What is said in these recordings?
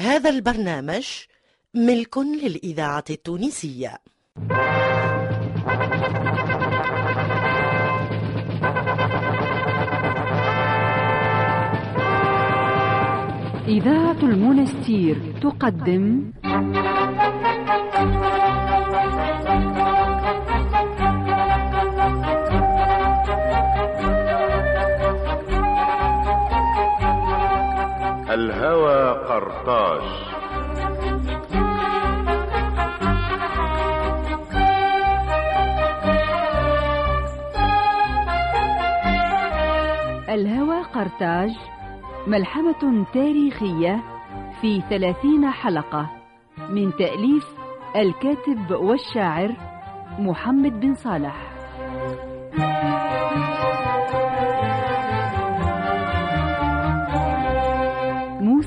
هذا البرنامج ملك للإذاعة التونسية. إذاعة المونستير تقدم. الهوى قرطاج الهوى قرطاج ملحمة تاريخية في ثلاثين حلقة من تأليف الكاتب والشاعر محمد بن صالح.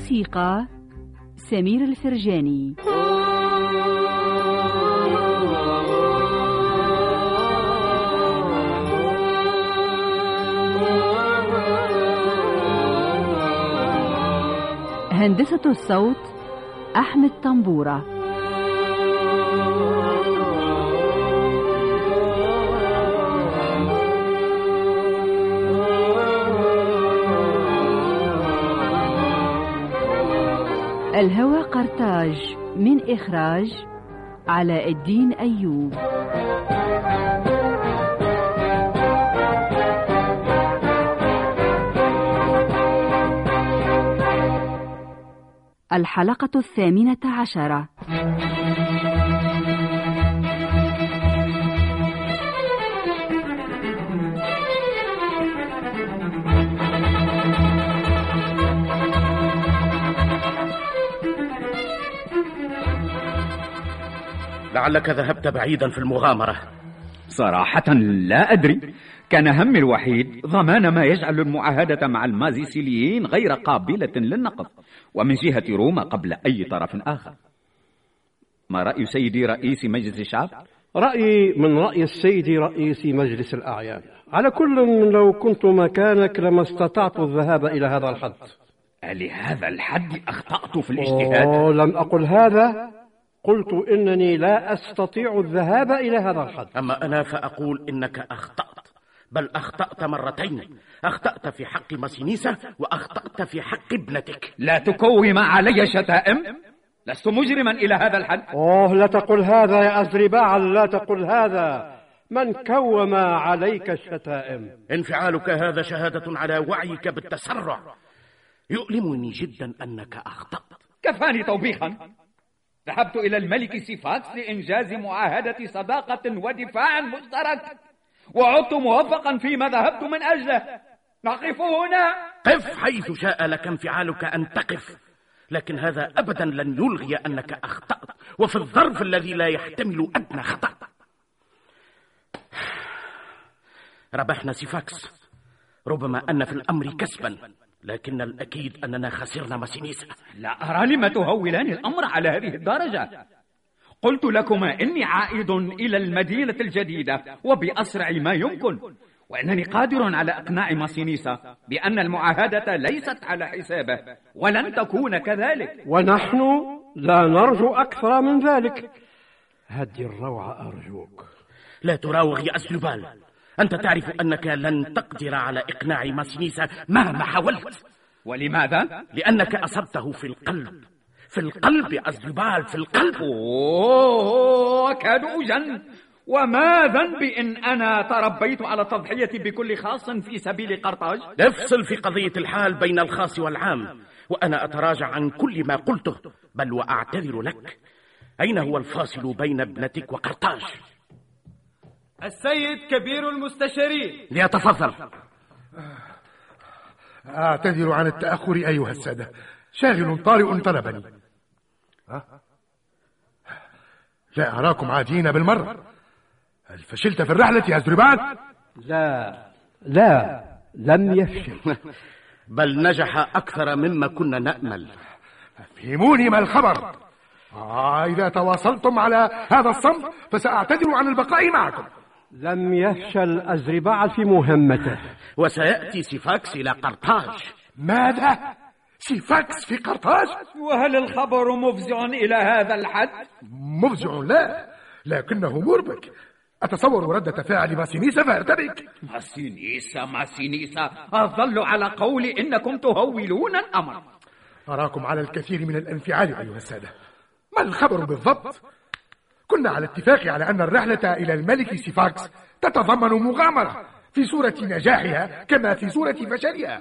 موسيقى سمير الفرجاني. هندسة الصوت أحمد طنبورة. الهوى قرطاج من إخراج علاء الدين أيوب. الحلقة الثامنة عشرة. لعلك ذهبت بعيدا في المغامرة. صراحة لا أدري. كان همي الوحيد ضمان ما يجعل المعاهدة مع المازيسيليين غير قابلة للنقض ومن جهة روما قبل أي طرف آخر. ما رأي سيدي رئيس مجلس الشعب؟ رأيي من رأي السيد رئيس مجلس الأعيان. على كل لو كنت مكانك لما استطعت الذهاب إلى هذا الحد. لهذا الحد أخطأت في الاجتهاد؟ لم أقل هذا. قلت إنني لا أستطيع الذهاب إلى هذا الحد أما أنا فأقول إنك أخطأت بل أخطأت مرتين. أخطأت في حق ماسينيسا وأخطأت في حق ابنتك. لا تكوم علي شتائم. لست مجرما إلى هذا الحد. أوه لا تقل هذا يا أزرباعل لا تقل هذا. من كوم عليك الشتائم؟ انفعالك هذا شهادة على وعيك بالتسرع. يؤلمني جدا أنك أخطأت. كفاني توبيخا. ذهبت إلى الملك سيفاكس لإنجاز معاهدة صداقة ودفاع مشترك. وعدت موفقا فيما ذهبت من أجله. نقف هنا قف حيث شاء لك انفعالك أن تقف. لكن هذا أبدا لن يلغي أنك أخطأت. وفي الظرف الذي لا يحتمل أدنى خطأ ربحنا سيفاكس. ربما أن في الأمر كسبا. لكن الأكيد أننا خسرنا ماسينيسا. لا أرى لما تهولان الأمر على هذه الدرجة. قلت لكما إني عائد إلى المدينة الجديدة وبأسرع ما يمكن. وأنني قادر على إقناع ماسينيسا بأن المعاهدة ليست على حسابه ولن تكون كذلك. ونحن لا نرجو أكثر من ذلك. هدي الروعة أرجوك. لا تراوغ يا أسلوبال أنت تعرف أنك لن تقدر على إقناع ماسينيسا مهما حاولت. ولماذا؟ لأنك أصبته في القلب. في القلب يا في القلب. أوه أجن وما ذنبي إن أنا تربيت على التضحية بكل خاص في سبيل قرطاج؟ افصل في قضية الحال بين الخاص والعام وأنا أتراجع عن كل ما قلته بل وأعتذر لك. أين هو الفاصل بين ابنتك وقرطاج؟ السيد كبير المستشارين. ليتفضل. أعتذر عن التأخر أيها السادة. شاغل طارئ طلبني؟ لا أراكم عاديين بالمرة. هل فشلت في الرحلة يا زربان؟ لا لا لم يفشل. بل نجح أكثر مما كنا نأمل. فهموني ما الخبر. آه إذا تواصلتم على هذا الصمت فسأعتذر عن البقاء معكم. لم يفشل أزرباعل في مهمته. وسيأتي سيفاكس إلى قرطاج. ماذا؟ سيفاكس في قرطاج؟ وهل الخبر مفزع إلى هذا الحد؟ مفزع لا لكنه مربك. أتصور ردة فعل ماسينيسا فارتبك ماسينيسا ماسينيسا أظل على قولي إنكم تهولون الأمر. أراكم على الكثير من الانفعال أيها السادة. ما الخبر بالضبط؟ كنا على اتفاق على أن الرحلة إلى الملك سيفاكس تتضمن مغامرة في صورة نجاحها كما في صورة فشلها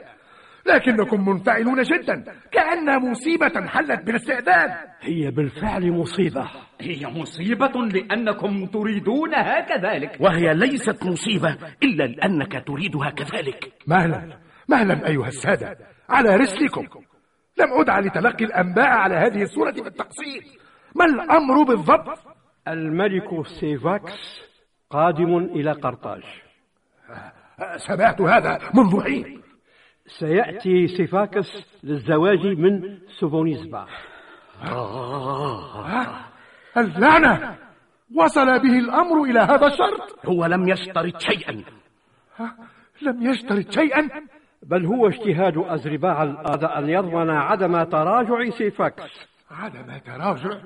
لكنكم منفعلون جدا كأن مصيبة حلت بالاستعداد. هي بالفعل مصيبة. هي مصيبة لأنكم تريدونها كذلك وهي ليست مصيبة إلا لأنك تريدها كذلك. مهلا مهلا أيها السادة على رسلكم. لم أدع لتلقي الأنباء على هذه الصورة بالتقصير. ما الأمر بالضبط؟ الملك سيفاكس قادم إلى قرطاج. سمعت هذا منذ حين. سيأتي سيفاكس للزواج من سوفونيزبا اللعنة وصل به الأمر إلى هذا الشرط. هو لم يشترط شيئا. لم يشترط شيئا. بل هو اجتهاد أزرباعل أراد أن يضمن عدم تراجع سيفاكس. عدم تراجع.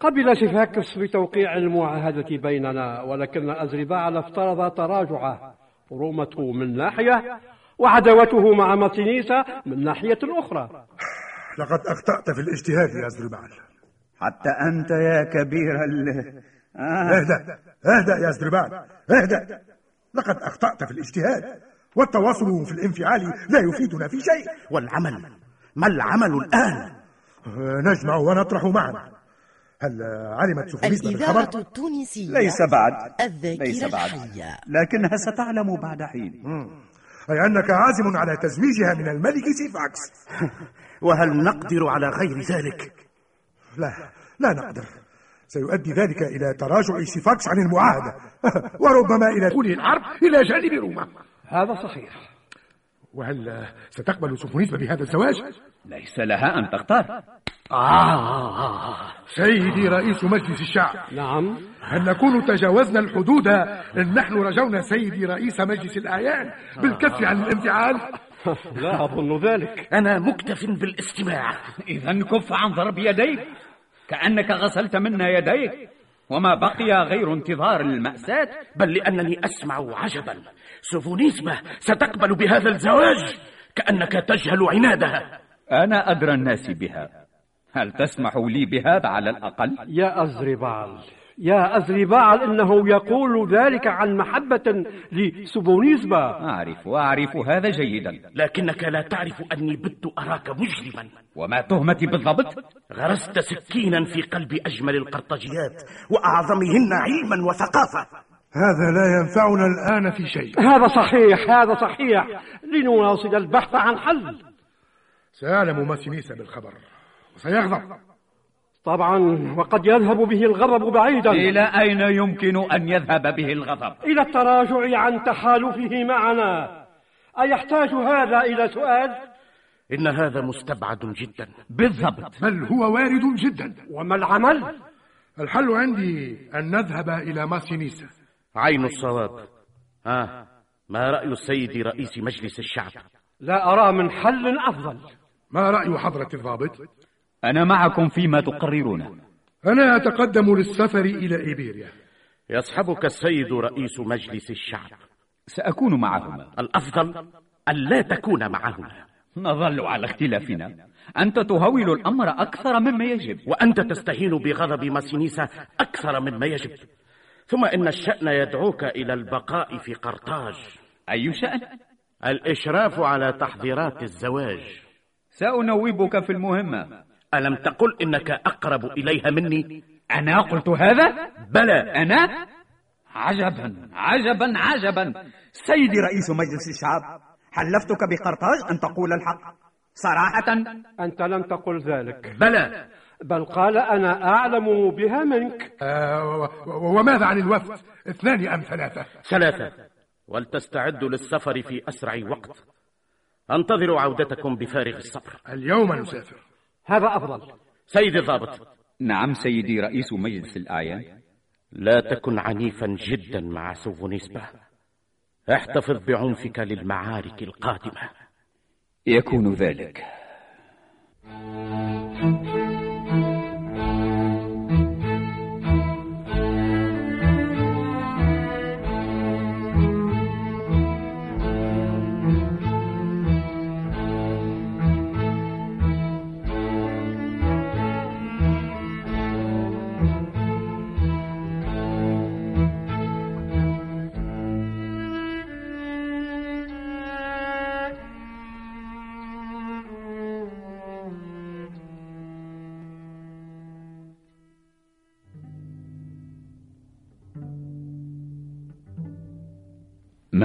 قبل سيفاكس بتوقيع المعاهدة بيننا ولكن أزرباعل افترض تراجعه. روما من ناحية وعداوته مع ماسينيسا من ناحية أخرى. لقد أخطأت في الاجتهاد يا زربعل حتى أنت يا كبير ال آه. اهدأ اهدأ يا زربعل اهدأ. لقد أخطأت في الاجتهاد والتواصل في الانفعال لا يفيدنا في شيء. والعمل ما العمل الآن؟ نجمع ونطرح معا. هل علمت الإذاعة بالخبر؟ التونسية ليس بعد. الذاكرة ليس بعد. الحية. لكنها ستعلم بعد حين. أي أنك عازم على تزويجها من الملك سيفاكس. وهل نقدر على غير ذلك؟ لا لا نقدر. سيؤدي ذلك إلى تراجع سيفاكس عن المعاهدة. وربما إلى دخول الحرب إلى جانب روما. هذا صحيح. وهل ستقبل سوفونيسبا بهذا الزواج؟ ليس لها أن تختار. آه سيدي رئيس مجلس الشعب. نعم. هل نكون تجاوزنا الحدود إن نحن رجونا سيدي رئيس مجلس الأعيان بالكف عن الانفعال؟ لا أظن ذلك. أنا مكتف بالاستماع. إذا كف عن ضرب يديك. كأنك غسلت منا يديك. وما بقي غير انتظار المأساة. بل لأنني أسمع عجبا. سوفونيسبا ستقبل بهذا الزواج كأنك تجهل عنادها. أنا أدرى الناس بها. هل تسمح لي بهذا على الأقل؟ يا أزربال يا أزربال إنه يقول ذلك عن محبة لسوبونيزبا أعرف وأعرف هذا جيدا. لكنك لا تعرف أني بت أراك مجرما. وما تهمتي بالضبط؟ غرست سكينا في قلب أجمل القرطاجيات وأعظمهن علما وثقافة. هذا لا ينفعنا الآن في شيء. هذا صحيح هذا صحيح. لنواصل البحث عن حل. سيعلم ماسينيسا بالخبر وسيغضب. طبعا وقد يذهب به الغضب بعيدا. إلى أين يمكن أن يذهب به الغضب؟ إلى التراجع عن تحالفه معنا. أيحتاج هذا إلى سؤال؟ إن هذا مستبعد جدا. بالضبط. بل هو وارد جدا. وما العمل؟ الحل عندي أن نذهب إلى ماسينيسا عين الصواب. ها؟ ما رأي السيد رئيس مجلس الشعب؟ لا أرى من حل أفضل. ما رأي حضرة الضابط؟ أنا معكم فيما تقررونه أنا أتقدم للسفر إلى إيبيريا. يصحبك السيد رئيس مجلس الشعب. سأكون معهما. الأفضل ألا تكون معهما. نظل على اختلافنا. أنت تهول الأمر أكثر مما يجب. وأنت تستهين بغضب ماسينيسا أكثر مما يجب. ثم إن الشأن يدعوك إلى البقاء في قرطاج. أي شأن؟ الإشراف على تحضيرات الزواج. سأنوبك في المهمة. ألم تقل إنك أقرب إليها مني؟ أنا قلت هذا؟ بلى. أنا؟ عجبا عجبا عجبا. سيدي رئيس مجلس الشعب حلفتك بقرطاج أن تقول الحق. صراحة. أنت لم تقل ذلك. بلى. بل قال أنا أعلم بها منك. آه وماذا عن الوفد؟ اثنان أم ثلاثة؟ ثلاثة. ولتستعدوا للسفر في أسرع وقت. أنتظر عودتكم بفارغ الصبر. اليوم نسافر. هذا أفضل. سيدي الضابط. نعم سيدي رئيس مجلس الأعيان. لا تكن عنيفا جدا مع سوفونيسبا احتفظ بعنفك للمعارك القادمة. يكون ذلك.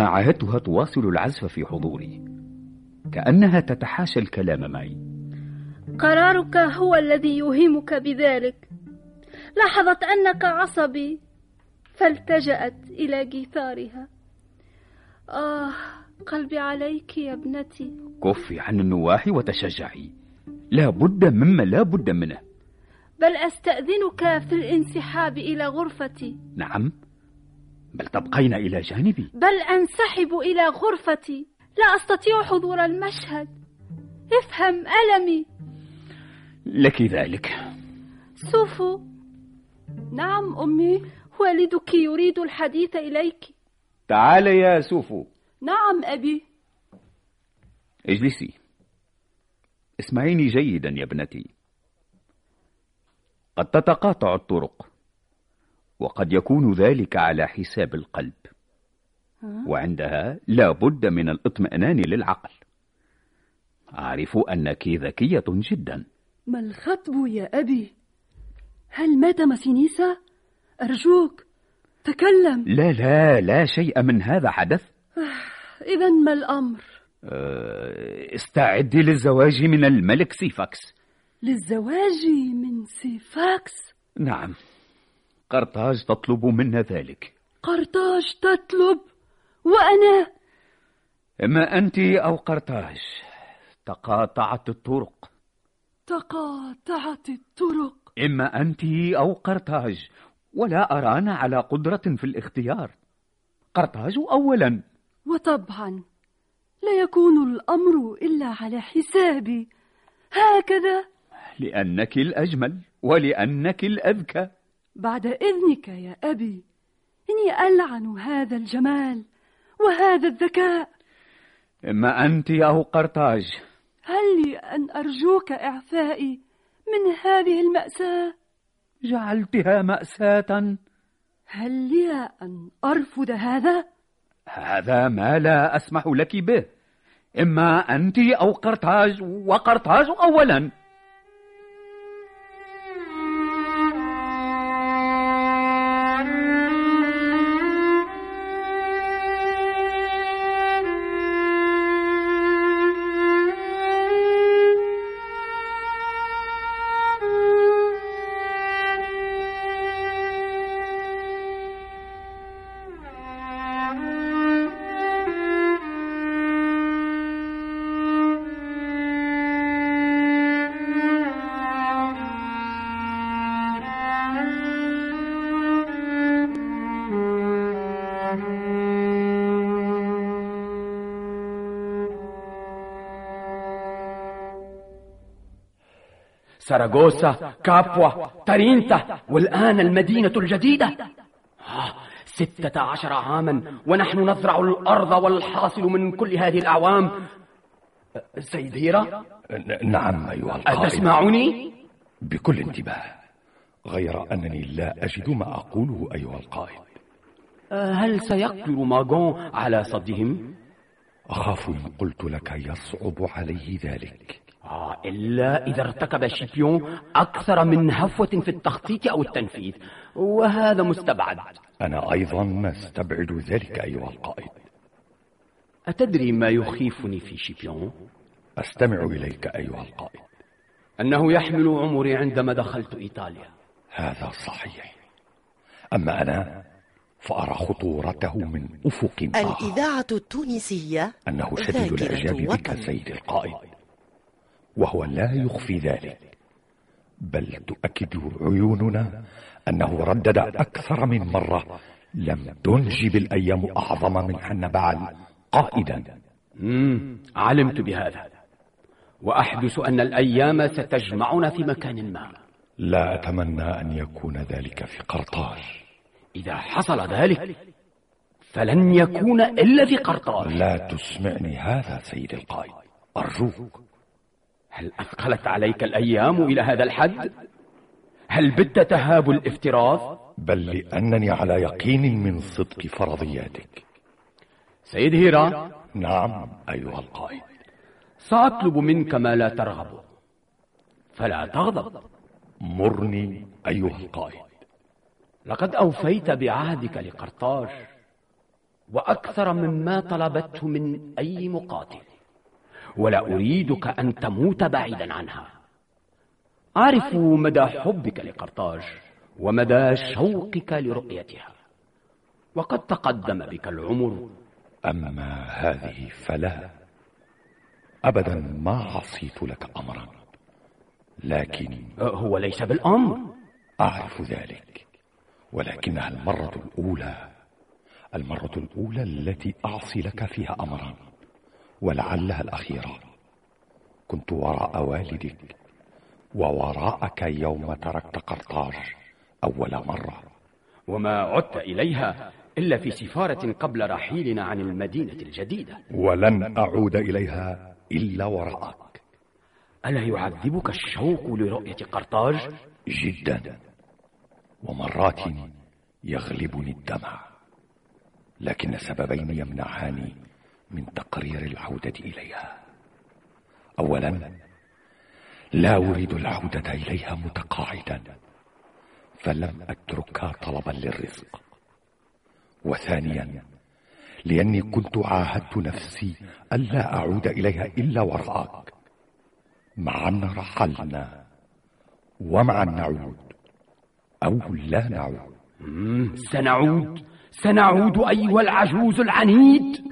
ما عاهدتها تواصل العزف في حضوري. كأنها تتحاشى الكلام معي. قرارك هو الذي يوهمك بذلك. لاحظت أنك عصبي فالتجأت إلى جيثارها. آه قلبي عليك يا ابنتي. كفي عن النواحي وتشجعي. لا بد مما لا بد منه. بل أستأذنك في الانسحاب إلى غرفتي. نعم. بل تبقين إلى جانبي. بل أنسحب إلى غرفتي. لا أستطيع حضور المشهد. افهم ألمي. لك ذلك. سوفو نعم أمي والدك يريد الحديث إليك. تعال يا سوفو نعم أبي. اجلسي. اسمعيني جيدا يا ابنتي. قد تتقاطع الطرق. وقد يكون ذلك على حساب القلب وعندها لا بد من الاطمئنان للعقل أعرف أنك ذكية جدا ما الخطب يا أبي؟ هل مات مسينيسا؟ أرجوك تكلم لا لا لا شيء من هذا حدث إذا ما الأمر؟ أه، استعدي للزواج من الملك سيفاكس للزواج من سيفاكس؟ نعم قرطاج تطلب منا ذلك. قرطاج تطلب؟ وأنا؟ إما أنت أو قرطاج. تقاطعت الطرق. تقاطعت الطرق. إما أنت أو قرطاج. ولا أرانا على قدرة في الاختيار. قرطاج أولا. وطبعا لا يكون الأمر إلا على حسابي. هكذا؟ لأنك الأجمل ولأنك الأذكى. بعد إذنك يا أبي إني ألعن هذا الجمال وهذا الذكاء. إما أنت أو قرطاج. هل لي أن أرجوك إعفائي من هذه المأساة؟ جعلتها مأساة. هل لي أن أرفض هذا؟ هذا ما لا أسمح لك به. إما أنت أو قرطاج وقرطاج أولاً. ساراغوسا كابوا تارينتا والآن المدينة الجديدة. آه ستة عشر عاما ونحن نزرع الأرض والحاصل من كل هذه الأعوام. سيد هيرا؟ نعم أيها القائد. أتسمعني؟ بكل انتباه غير أنني لا أجد ما أقوله أيها القائد. هل سيقدر ماغون على صدهم؟ أخاف إن قلت لك يصعب عليه ذلك. آه إلا إذا ارتكب شيبيون أكثر من هفوة في التخطيط أو التنفيذ وهذا مستبعد. أنا أيضا مستبعد ذلك أيها القائد. أتدري ما يخيفني في شيبيون؟ أستمع إليك أيها القائد. أنه يحمل عمري عندما دخلت إيطاليا. هذا صحيح. أما أنا فأرى خطورته من أفق آخر. الإذاعة التونسية أنه شديد الإعجاب بك سيد القائد. وهو لا يخفي ذلك. بل تؤكد عيوننا أنه ردد أكثر من مرة لم تنجب الأيام أعظم من حنبال قائدا. مم. علمت بهذا. وأحدث أن الأيام ستجمعنا في مكان ما. لا أتمنى أن يكون ذلك في قرطاج إذا حصل ذلك فلن يكون إلا في قرطاج لا تسمعني هذا سيد القائد. أرجوك. هل أثقلت عليك الأيام إلى هذا الحد؟ هل بت تهاب الافتراض؟ بل لأنني على يقين من صدق فرضياتك. سيد هيرا؟ نعم أيها القائد سأطلب منك ما لا ترغب. فلا تغضب. مرني أيها القائد لقد أوفيت بعهدك لقرطاج وأكثر مما طلبته من أي مقاتل. ولا أريدك أن تموت بعيدا عنها. أعرف مدى حبك لقرطاج ومدى شوقك لرؤيتها. وقد تقدم بك العمر. أما هذه فلا. أبدا ما عصيت لك أمرا. لكن هو ليس بالأمر. أعرف ذلك. ولكنها المرة الأولى. المرة الأولى التي أعصي لك فيها أمرا. ولعلها الأخيرة. كنت وراء والدك ووراءك يوم تركت قرطاج أول مرة. وما عدت إليها إلا في سفارة قبل رحيلنا عن المدينة الجديدة. ولن أعود إليها إلا وراءك. ألا يعذبك الشوق لرؤية قرطاج؟ جدا. ومرات يغلبني الدمع لكن سببين يمنعاني من تقرير العودة إليها. أولا لا أريد العودة إليها متقاعدا فلم أتركها طلبا للرزق. وثانيا لأني كنت عاهدت نفسي ألا أعود إليها إلا وراءك. مع أن رحلنا ومع أن نعود أو لا نعود. سنعود سنعود أيها العجوز العنيد.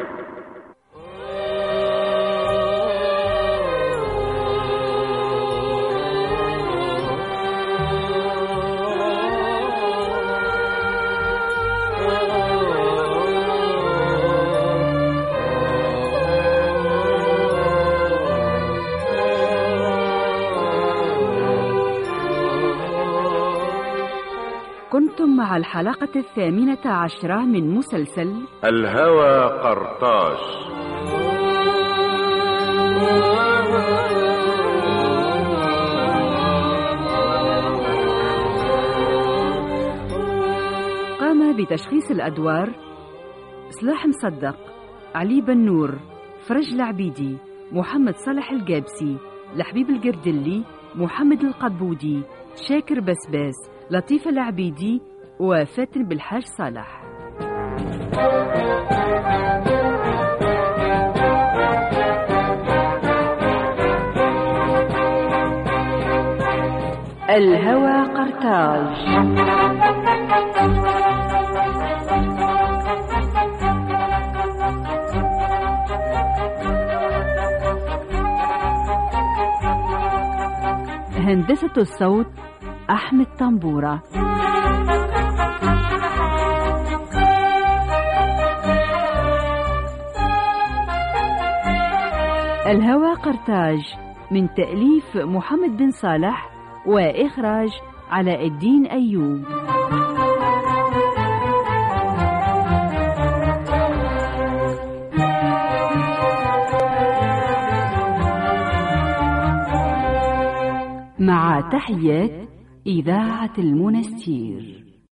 مع الحلقة الثامنة عشرة من مسلسل الهوى قرطاج قام بتشخيص الأدوار صلاح مصدق علي بنور فرج العبيدي محمد صالح الجابسي لحبيب القردلي محمد القبودي شاكر بسباس لطيفة العبيدي وفاتن بالحاج صالح. الهوى قرطاج. هندسة الصوت أحمد طنبورة. الهوى قرطاج من تأليف محمد بن صالح وإخراج علاء الدين أيوب. مع تحيات إذاعة المنستير.